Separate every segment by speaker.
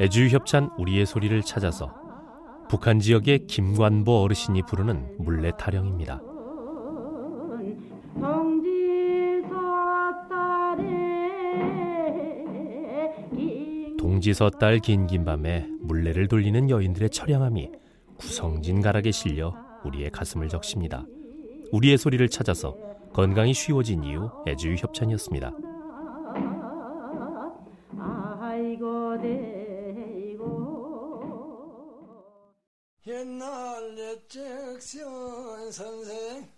Speaker 1: 애주협찬 우리의 소리를 찾아서 북한 지역의 김관보 어르신이 부르는 물레 타령입니다. 동지서 딸 긴긴 밤에 물레를 돌리는 여인들의 처량함이 구성진 가락에 실려 우리의 가슴을 적십니다. 우리의 소리를 찾아서 건강이 쉬워진 이유 애주의 협찬이었습니다. 옛날 예측 선생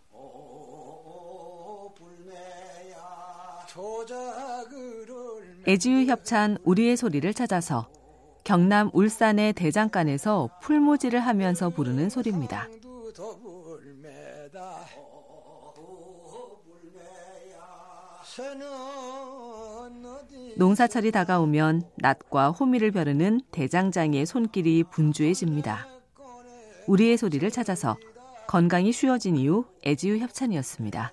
Speaker 2: 애지유 협찬 우리의 소리를 찾아서 경남 울산의 대장간에서 풀무지를 하면서 부르는 소리입니다. 농사철이 다가오면 낫과 호미를 벼르는 대장장이의 손길이 분주해집니다. 우리의 소리를 찾아서 건강이 쉬워진 이후 애지유 협찬이었습니다.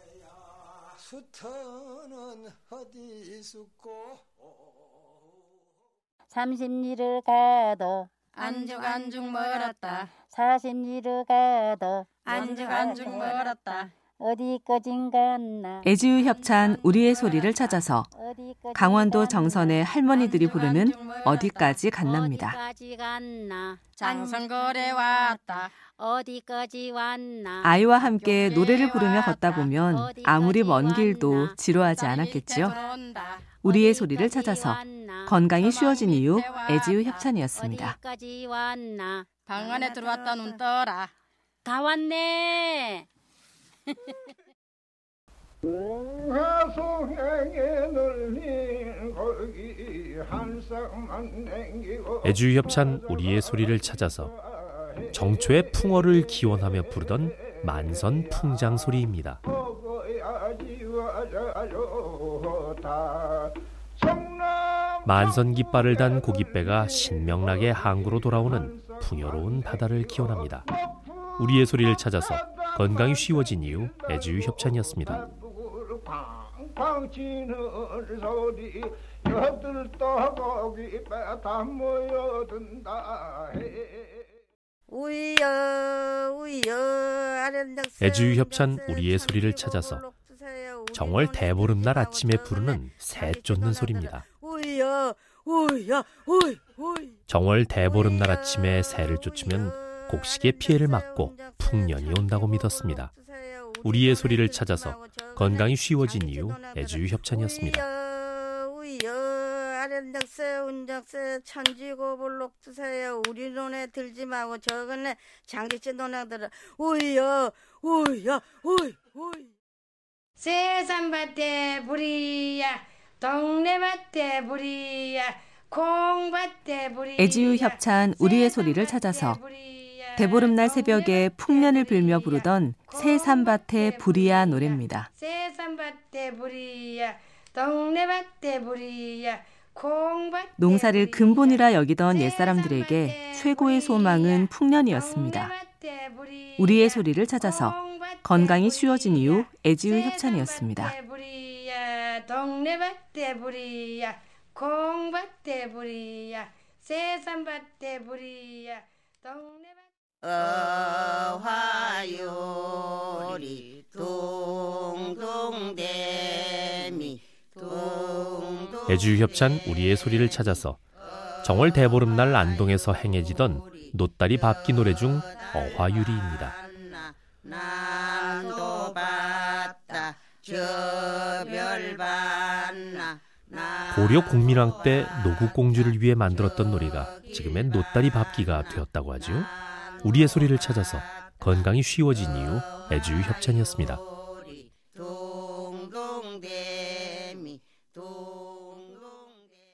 Speaker 3: 삼십리를 가도
Speaker 4: 안죽 안죽 멀었다.
Speaker 3: 사십리를 가도
Speaker 4: 안죽 안죽 멀었다.
Speaker 2: 애지유 협찬 우리의 소리를 찾아서 강원도 정선의 할머니들이 부르는 어디까지 갔납니다.
Speaker 3: 어디까지 갔나.
Speaker 4: 장성거래 왔다.
Speaker 3: 어디까지 왔나.
Speaker 2: 아이와 함께 노래를 부르며 걷다 보면 아무리 먼 길도 지루하지 않았겠지요. 우리의 소리를 찾아서 건강이 쉬워진 이유 애지유 협찬이었습니다.
Speaker 4: 방 안에 들어왔다. 눈 떠라.
Speaker 3: 다 왔네
Speaker 1: 애주의 협찬 우리의 소리를 찾아서 정초의 풍어를 기원하며 부르던 만선 풍장 소리입니다. 만선 깃발을 단 고깃배가 신명나게 항구로 돌아오는 풍요로운 바다를 기원합니다. 우리의 소리를 찾아서 건강이 쉬워진 이유 애주의 협찬이었습니다. 애주의 협찬 우리의 소리를 찾아서 정월 대보름날 아침에 부르는 새 쫓는 소리입니다. 정월 대보름날 아침에 새를 쫓으면 곡식의 피해를 막고 풍년이 온다고 믿었습니다. 우리의 소리를 찾아서 건강이 쉬워진 이유 애주의 협찬이었습니다.
Speaker 5: 아련덕세 운적세 천지고불록 드세요 우리 눈에 들지 말고 저거네 장기치 논에 들어 우여 우여 우이 우이 세산밭에 불이야 동네 밭에 불이야 콩밭에 불이야
Speaker 2: 애지유 협찬 우리의 소리를 찾아서 대보름날 새벽에 풍년을 빌며 부르던 새산밭의 불이야 노래입니다.
Speaker 5: 새산밭의 불이야 동네밭의 불이야
Speaker 2: 농사를 근본이라 여기던 옛사람들에게 최고의 소망은 풍년이었습니다. 우리의 소리를 찾아서 건강이 쉬워진 이후 애지유 협찬이었습니다.
Speaker 5: 콩밭의 불이야 새산밭의 불이야 동네밭
Speaker 6: 어화요리 동동대미
Speaker 1: 애주유 협찬 우리의 소리를 찾아서 정월 대보름날 안동에서 행해지던 노다리 밥기 노래 중 어화유리입니다. 고려 공민왕 때 노국공주를 위해 만들었던 노래가 지금의 노다리 밥기가 되었다고 하죠. 우리의 소리를 찾아서 건강이 쉬워진 이유 애주유 협찬이었습니다.